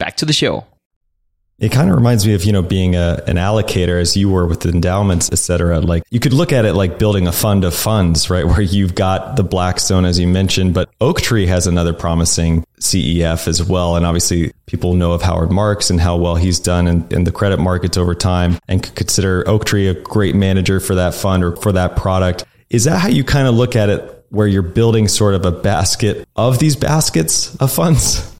back to the show. It kind of reminds me of, you know, being a, an allocator as you were with endowments, et cetera. Like you could look at it like building a fund of funds, right? Where you've got the Blackstone, as you mentioned, but Oaktree has another promising CEF as well. And obviously people know of Howard Marks and how well he's done in, in the credit markets over time and could consider Oaktree a great manager for that fund or for that product. Is that how you kind of look at it where you're building sort of a basket of these baskets of funds?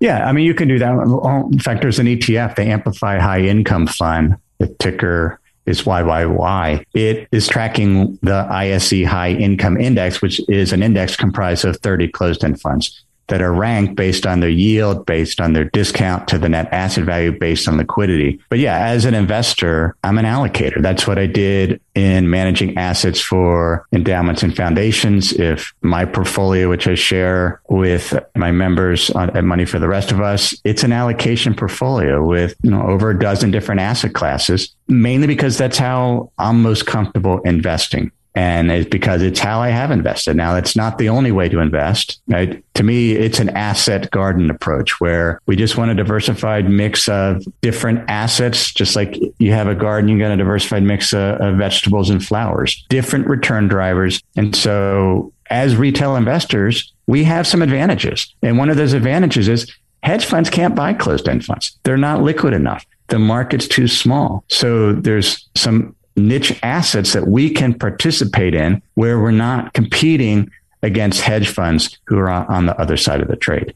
Yeah, I mean, you can do that. In fact, there's an ETF, the Amplify High Income Fund. The ticker is YYY. It is tracking the ISE High Income Index, which is an index comprised of 30 closed end funds that are ranked based on their yield, based on their discount to the net asset value, based on liquidity. But yeah, as an investor, I'm an allocator. That's what I did in managing assets for endowments and foundations. If my portfolio, which I share with my members at Money for the Rest of Us, it's an allocation portfolio with you know over a dozen different asset classes, mainly because that's how I'm most comfortable investing. And it's because it's how I have invested. Now, it's not the only way to invest. Right? To me, it's an asset garden approach where we just want a diversified mix of different assets. Just like you have a garden, you got a diversified mix of, of vegetables and flowers, different return drivers. And so as retail investors, we have some advantages. And one of those advantages is hedge funds can't buy closed end funds. They're not liquid enough. The market's too small. So there's some niche assets that we can participate in where we're not competing against hedge funds who are on the other side of the trade.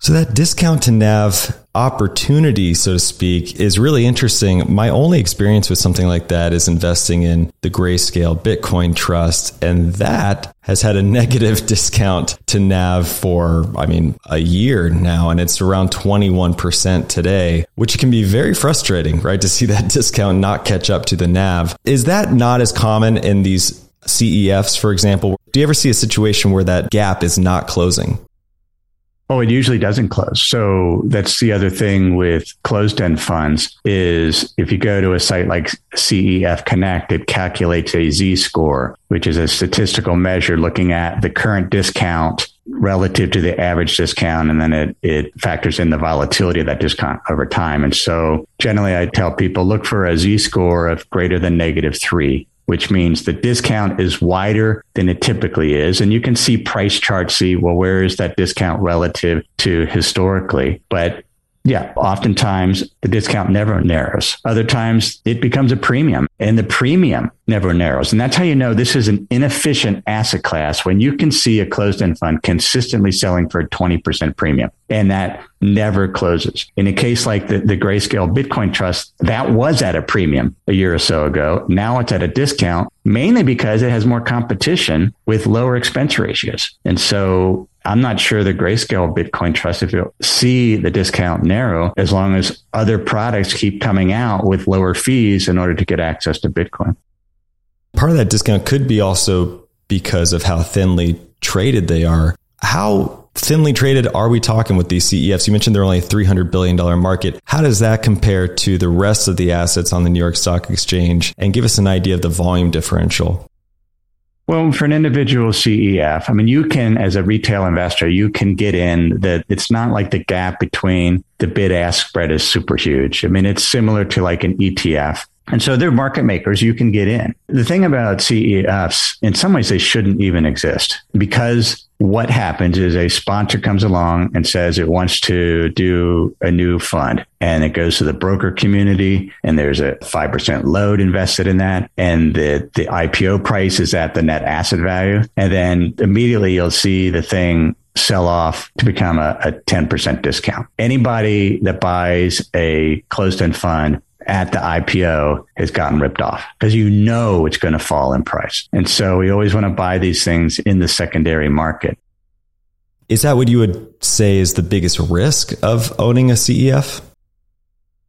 So that discount to NAV opportunity, so to speak, is really interesting. My only experience with something like that is investing in the Grayscale Bitcoin Trust, and that has had a negative discount to NAV for, I mean, a year now, and it's around 21% today, which can be very frustrating, right? To see that discount not catch up to the NAV. Is that not as common in these CEFs, for example? Do you ever see a situation where that gap is not closing? Oh, it usually doesn't close. So that's the other thing with closed end funds is if you go to a site like CEF Connect, it calculates a Z score, which is a statistical measure looking at the current discount relative to the average discount. And then it, it factors in the volatility of that discount over time. And so generally I tell people look for a Z score of greater than negative three which means the discount is wider than it typically is. And you can see price charts, see, well, where is that discount relative to historically? But yeah, oftentimes the discount never narrows. Other times it becomes a premium and the premium never narrows. And that's how you know this is an inefficient asset class when you can see a closed end fund consistently selling for a 20% premium and that never closes. In a case like the, the Grayscale Bitcoin Trust, that was at a premium a year or so ago. Now it's at a discount mainly because it has more competition with lower expense ratios. And so I'm not sure the grayscale Bitcoin trust if you'll see the discount narrow as long as other products keep coming out with lower fees in order to get access to Bitcoin. Part of that discount could be also because of how thinly traded they are. How thinly traded are we talking with these CEFs? You mentioned they're only a $300 billion market. How does that compare to the rest of the assets on the New York Stock Exchange? And give us an idea of the volume differential. Well, for an individual CEF, I mean, you can, as a retail investor, you can get in that it's not like the gap between the bid ask spread is super huge. I mean, it's similar to like an ETF. And so they're market makers. You can get in. The thing about CEFs, in some ways, they shouldn't even exist because what happens is a sponsor comes along and says it wants to do a new fund and it goes to the broker community and there's a 5% load invested in that and the, the IPO price is at the net asset value. And then immediately you'll see the thing sell off to become a, a 10% discount. Anybody that buys a closed end fund at the IPO has gotten ripped off because you know it's going to fall in price. And so we always want to buy these things in the secondary market. Is that what you would say is the biggest risk of owning a CEF?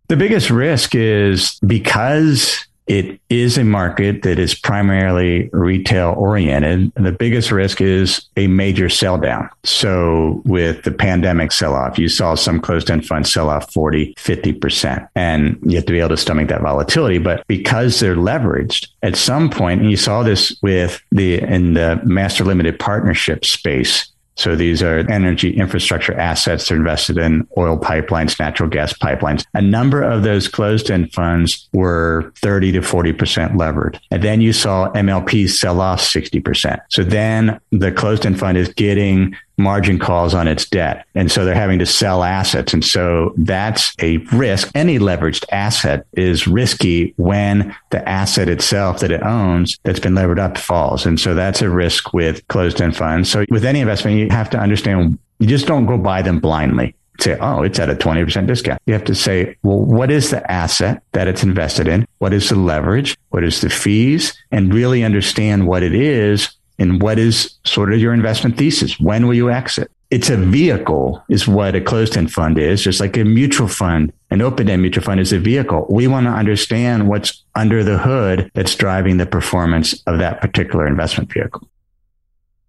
The biggest risk is because it is a market that is primarily retail oriented. And the biggest risk is a major sell down. So with the pandemic sell off, you saw some closed end funds sell off 40, 50%. And you have to be able to stomach that volatility. But because they're leveraged at some point, and you saw this with the, in the master limited partnership space, so these are energy infrastructure assets. They're invested in oil pipelines, natural gas pipelines. A number of those closed end funds were 30 to 40% levered. And then you saw MLPs sell off 60%. So then the closed end fund is getting margin calls on its debt. And so they're having to sell assets. And so that's a risk. Any leveraged asset is risky when the asset itself that it owns that's been levered up falls. And so that's a risk with closed end funds. So with any investment, you have to understand you just don't go buy them blindly say, oh, it's at a 20% discount. You have to say, well, what is the asset that it's invested in? What is the leverage? What is the fees? And really understand what it is and what is sort of your investment thesis? When will you exit? It's a vehicle is what a closed end fund is, just like a mutual fund. An open end mutual fund is a vehicle. We want to understand what's under the hood that's driving the performance of that particular investment vehicle.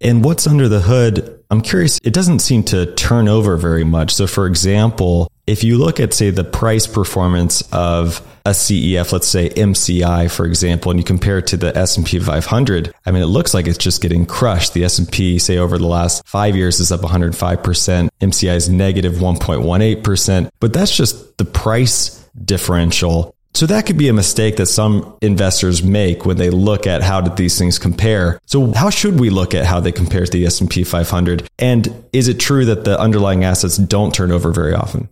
And what's under the hood? I'm curious, it doesn't seem to turn over very much. So, for example, If you look at, say, the price performance of a CEF, let's say MCI, for example, and you compare it to the S&P 500, I mean, it looks like it's just getting crushed. The S&P, say, over the last five years is up 105%. MCI is negative 1.18%, but that's just the price differential. So that could be a mistake that some investors make when they look at how did these things compare. So how should we look at how they compare to the S&P 500? And is it true that the underlying assets don't turn over very often?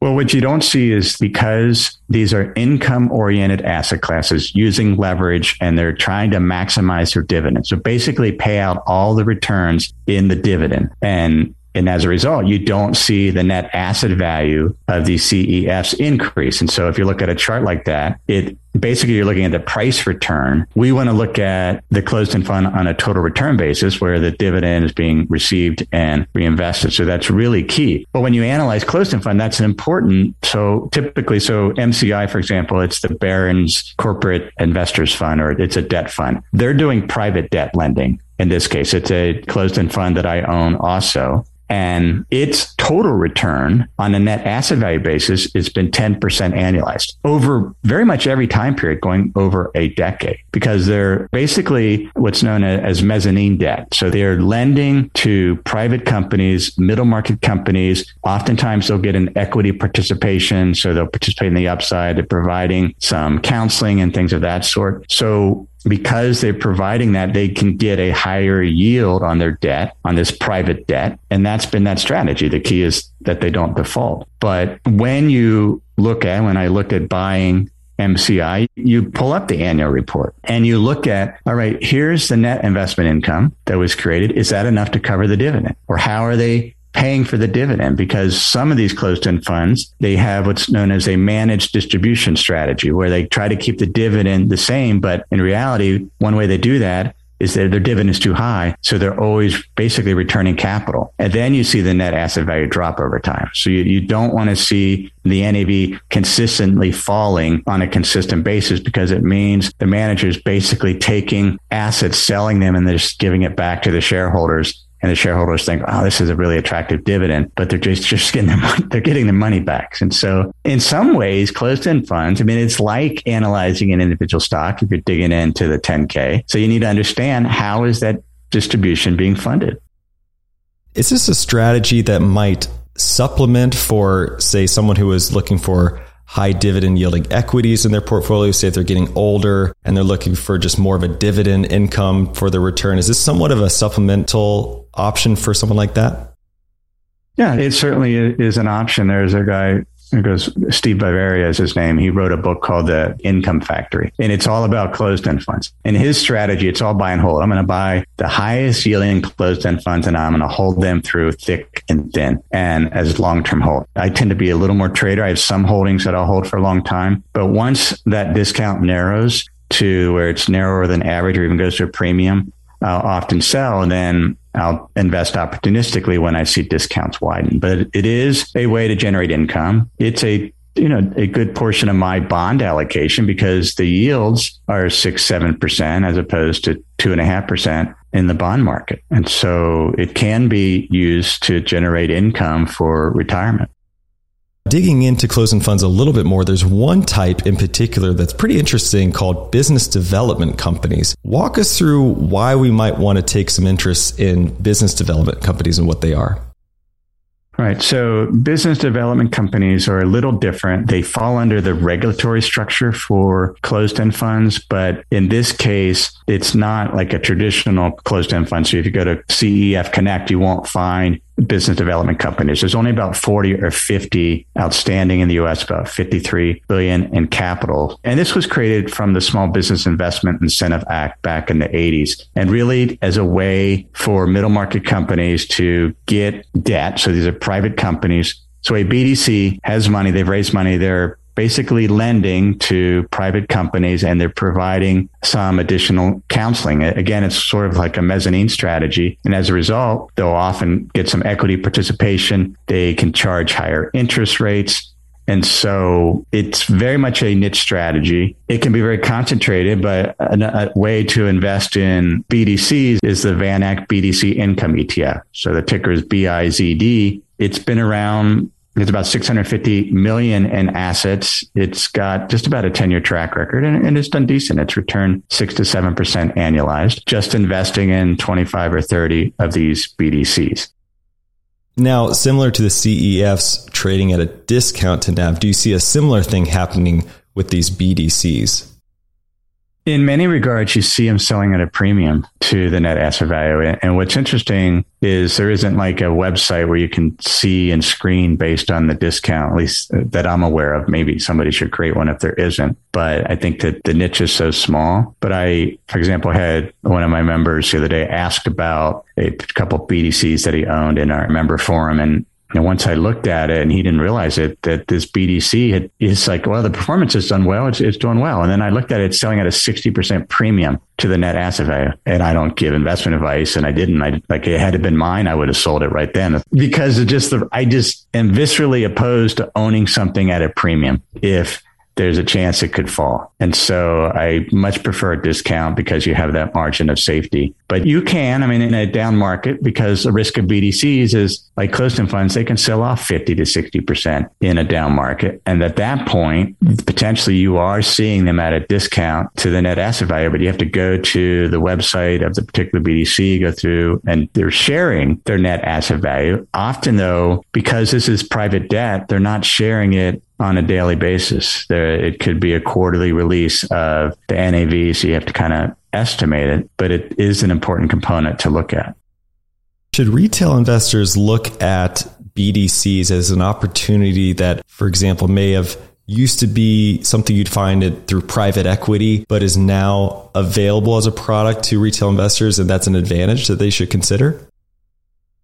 Well, what you don't see is because these are income oriented asset classes using leverage and they're trying to maximize their dividend. So basically pay out all the returns in the dividend. And and as a result, you don't see the net asset value of the CEFs increase. And so if you look at a chart like that, it basically you're looking at the price return. We want to look at the closed end fund on a total return basis where the dividend is being received and reinvested. So that's really key. But when you analyze closed end fund, that's important. So typically, so MCI, for example, it's the Barings corporate investors fund or it's a debt fund. They're doing private debt lending. In this case, it's a closed end fund that I own also and its total return on a net asset value basis has been 10% annualized over very much every time period going over a decade because they're basically what's known as mezzanine debt. So they're lending to private companies, middle market companies. Oftentimes they'll get an equity participation. So they'll participate in the upside of providing some counseling and things of that sort. So because they're providing that, they can get a higher yield on their debt, on this private debt. And that's been that strategy. The key is that they don't default. But when you look at, when I looked at buying MCI, you pull up the annual report and you look at, all right, here's the net investment income that was created. Is that enough to cover the dividend? Or how are they paying for the dividend because some of these closed end funds, they have what's known as a managed distribution strategy where they try to keep the dividend the same. But in reality, one way they do that is that their dividend is too high. So they're always basically returning capital. And then you see the net asset value drop over time. So you, you don't want to see the NAV consistently falling on a consistent basis because it means the manager is basically taking assets, selling them, and they're just giving it back to the shareholders and the shareholders think, "Oh, this is a really attractive dividend," but they're just just getting their money, they're getting their money back. And so, in some ways, closed-end funds. I mean, it's like analyzing an individual stock if you're digging into the 10K. So you need to understand how is that distribution being funded. Is this a strategy that might supplement for, say, someone who is looking for high dividend yielding equities in their portfolio, say if they're getting older and they're looking for just more of a dividend income for the return. Is this somewhat of a supplemental option for someone like that? Yeah, it certainly is an option. There's a guy it goes Steve Bavaria is his name. He wrote a book called The Income Factory, and it's all about closed-end funds. And his strategy, it's all buy and hold. I'm going to buy the highest yielding closed-end funds, and I'm going to hold them through thick and thin, and as long-term hold. I tend to be a little more trader. I have some holdings that I'll hold for a long time, but once that discount narrows to where it's narrower than average, or even goes to a premium, I'll often sell, and then I'll invest opportunistically when I see discounts widen. But it is a way to generate income. It's a you know a good portion of my bond allocation because the yields are six seven percent as opposed to two and a half percent in the bond market, and so it can be used to generate income for retirement. Digging into closed-end funds a little bit more, there's one type in particular that's pretty interesting called business development companies. Walk us through why we might want to take some interest in business development companies and what they are. Right. So business development companies are a little different. They fall under the regulatory structure for closed end funds, but in this case, it's not like a traditional closed end fund. So if you go to CEF Connect, you won't find business development companies. There's only about 40 or 50 outstanding in the US, about 53 billion in capital. And this was created from the Small Business Investment Incentive Act back in the 80s and really as a way for middle market companies to get debt. So these are private companies. So a BDC has money, they've raised money, they're basically lending to private companies and they're providing some additional counseling. Again, it's sort of like a mezzanine strategy. And as a result, they'll often get some equity participation. They can charge higher interest rates. And so it's very much a niche strategy. It can be very concentrated, but a, a, way to invest in BDCs is the VanEck BDC Income ETF. So the ticker is BIZD. It's been around It's about 650 million in assets. It's got just about a 10 year track record and, and, it's done decent. It's returned six to 7% annualized, just investing in 25 or 30 of these BDCs. Now, similar to the CEFs trading at a discount to NAV, do you see a similar thing happening with these BDCs? In many regards, you see them selling at a premium to the net asset value. And what's interesting is there isn't like a website where you can see and screen based on the discount, at least that I'm aware of. Maybe somebody should create one if there isn't. But I think that the niche is so small. But I, for example, had one of my members the other day ask about a couple BDCs that he owned in our member forum. And and once I looked at it and he didn't realize it, that this BDC had, is like, well, the performance has done well. It's, it's doing well. And then I looked at it, selling at a 60% premium to the net asset value. And I don't give investment advice and I didn't. I like it had it been mine, I would have sold it right then because it just the, I just am viscerally opposed to owning something at a premium. If there's a chance it could fall. And so I much prefer a discount because you have that margin of safety. But you can, I mean, in a down market, because the risk of BDCs is like closed-end funds, they can sell off 50 to 60% in a down market. And at that point, potentially you are seeing them at a discount to the net asset value, but you have to go to the website of the particular BDC, go through and they're sharing their net asset value. Often though, because this is private debt, they're not sharing it on a daily basis. There, it could be a quarterly release of the NAV, so you have to kind of estimate it, but it is an important component to look at. Should retail investors look at BDCs as an opportunity that, for example, may have used to be something you'd find it through private equity, but is now available as a product to retail investors, and that's an advantage that they should consider?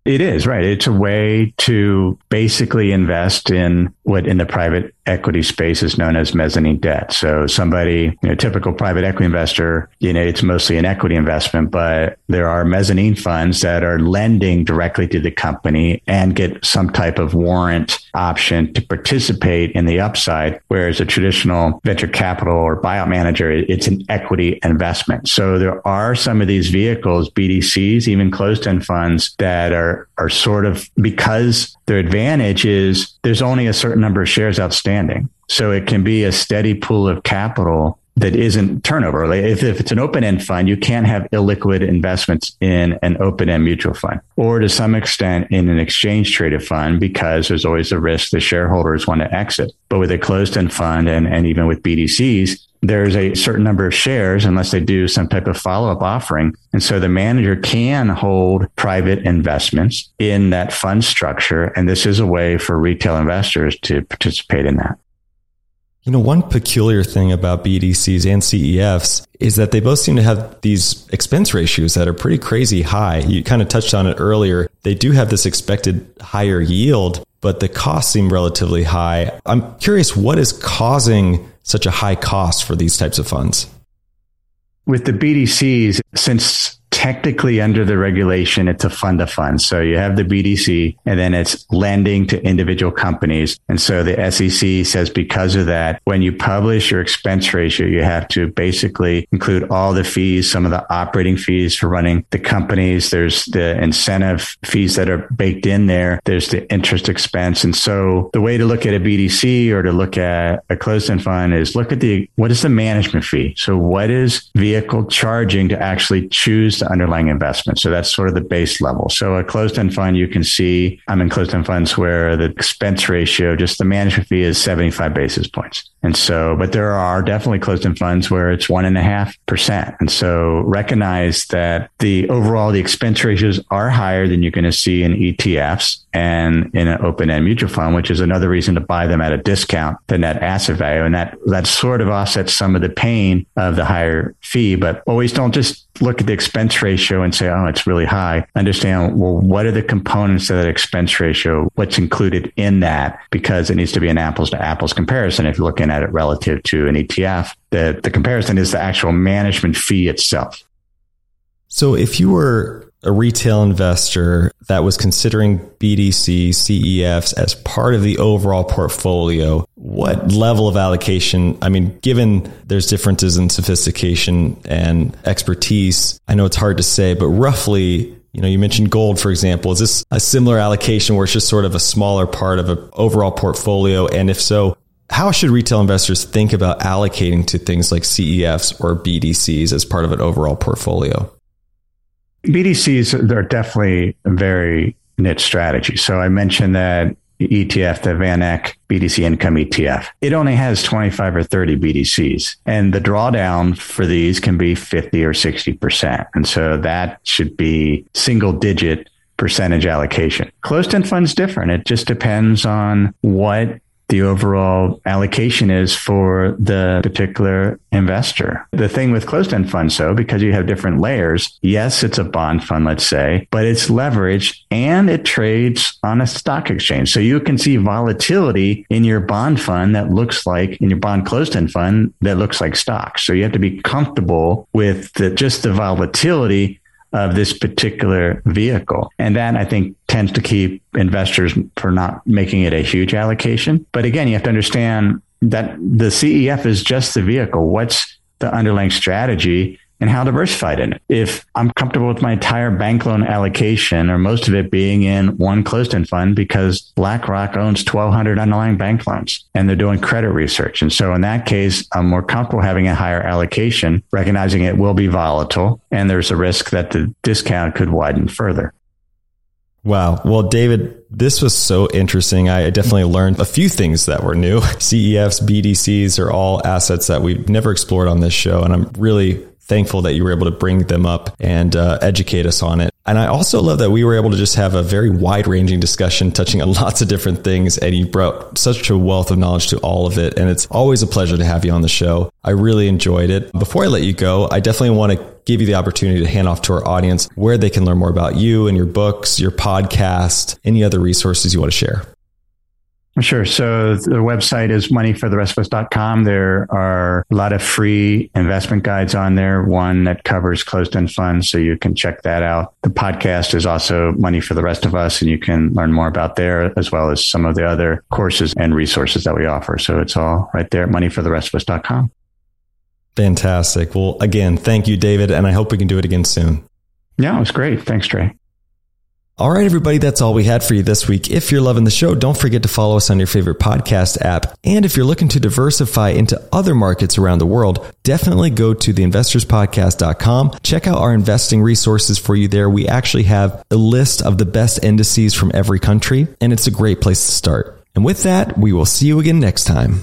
It is, right. It's a way to basically invest in what in the private equity space is known as mezzanine debt. So somebody, you know, typical private equity investor, you know, it's mostly an equity investment, but there are mezzanine funds that are lending directly to the company and get some type of warrant option to participate in the upside. Whereas a traditional venture capital or buyout manager, it's an equity investment. So there are some of these vehicles, BDCs, even closed end funds that are, are sort of because their advantage is there's only a certain number of shares outstanding. So it can be a steady pool of capital that isn't turnover. Like if, if it's an open end fund, you can't have illiquid investments in an open end mutual fund or to some extent in an exchange traded fund because there's always a risk the shareholders want to exit. But with a closed end fund and, and even with BDCs, there's a certain number of shares unless they do some type of follow up offering. And so the manager can hold private investments in that fund structure. And this is a way for retail investors to participate in that. You know, one peculiar thing about BDCs and CEFs is that they both seem to have these expense ratios that are pretty crazy high. You kind of touched on it earlier. They do have this expected higher yield, but the costs seem relatively high. I'm curious what is causing such a high cost for these types of funds? With the BDCs, since technically under the regulation, it's a fund of funds. So you have the BDC and then it's lending to individual companies. And so the SEC says because of that, when you publish your expense ratio, you have to basically include all the fees, some of the operating fees for running the companies. There's the incentive fees that are baked in there. There's the interest expense. And so the way to look at a BDC or to look at a closed end fund is look at the, what is the management fee? So what is vehicle charging to actually choose underlying investment. So that's sort of the base level. So a closed end fund, you can see I'm in closed end funds where the expense ratio, just the management fee is 75 basis points. And so, but there are definitely closed end funds where it's one and a half percent. And so recognize that the overall, the expense ratios are higher than you're going to see in ETFs and in an open end mutual fund, which is another reason to buy them at a discount to net asset value. And that, that sort of offsets some of the pain of the higher fee, but always don't just look at the expense ratio and say, oh, it's really high. Understand, well, what are the components of that expense ratio? What's included in that? Because it needs to be an apples to apples comparison. If you're looking at it relative to an ETF, the, the comparison is the actual management fee itself. So if you were a retail investor that was considering BDC, CEFs as part of the overall portfolio, what level of allocation? I mean, given there's differences in sophistication and expertise, I know it's hard to say, but roughly You know, you mentioned gold, for example. Is this a similar allocation where it's just sort of a smaller part of an overall portfolio? And if so, how should retail investors think about allocating to things like CEFs or BDCs as part of an overall portfolio? BDCs are definitely a very niche strategy. So I mentioned that ETF, the VanEck BDC Income ETF. It only has 25 or 30 BDCs, and the drawdown for these can be 50 or 60%. And so that should be single digit percentage allocation. Closed end funds different. It just depends on what the overall allocation is for the particular investor. The thing with closed end funds, though, because you have different layers, yes, it's a bond fund, let's say, but it's leveraged and it trades on a stock exchange. So you can see volatility in your bond fund that looks like in your bond closed end fund that looks like stocks. So you have to be comfortable with the, just the volatility of this particular vehicle. And that I think tends to keep investors for not making it a huge allocation. But again, you have to understand that the CEF is just the vehicle. What's the underlying strategy? And how diversified in it. If I'm comfortable with my entire bank loan allocation or most of it being in one closed end fund because BlackRock owns 1200 underlying bank loans and they're doing credit research. And so in that case, I'm more comfortable having a higher allocation, recognizing it will be volatile and there's a risk that the discount could widen further. Wow. Well, David, this was so interesting. I definitely learned a few things that were new. CEFs, BDCs are all assets that we've never explored on this show. And I'm really thankful that you were able to bring them up and uh, educate us on it. And I also love that we were able to just have a very wide ranging discussion touching on lots of different things. And you brought such a wealth of knowledge to all of it. And it's always a pleasure to have you on the show. I really enjoyed it. Before I let you go, I definitely want to give you the opportunity to hand off to our audience where they can learn more about you and your books, your podcast, any other resources you want to share. Sure. So the website is moneyfortherestofus.com. There are a lot of free investment guides on there, one that covers closed end funds. So you can check that out. The podcast is also Money for the Rest of Us, and you can learn more about there as well as some of the other courses and resources that we offer. So it's all right there at moneyfortherestofus.com. Fantastic. Well, again, thank you, David. And I hope we can do it again soon. Yeah, it was great. Thanks, Trey. All right, everybody, that's all we had for you this week. If you're loving the show, don't forget to follow us on your favorite podcast app. And if you're looking to diversify into other markets around the world, definitely go to theinvestorspodcast.com. Check out our investing resources for you there. We actually have a list of the best indices from every country, and it's a great place to start. And with that, we will see you again next time.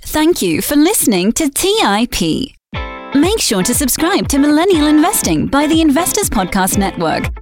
Thank you for listening to TIP. Make sure to subscribe to Millennial Investing by the Investors Podcast Network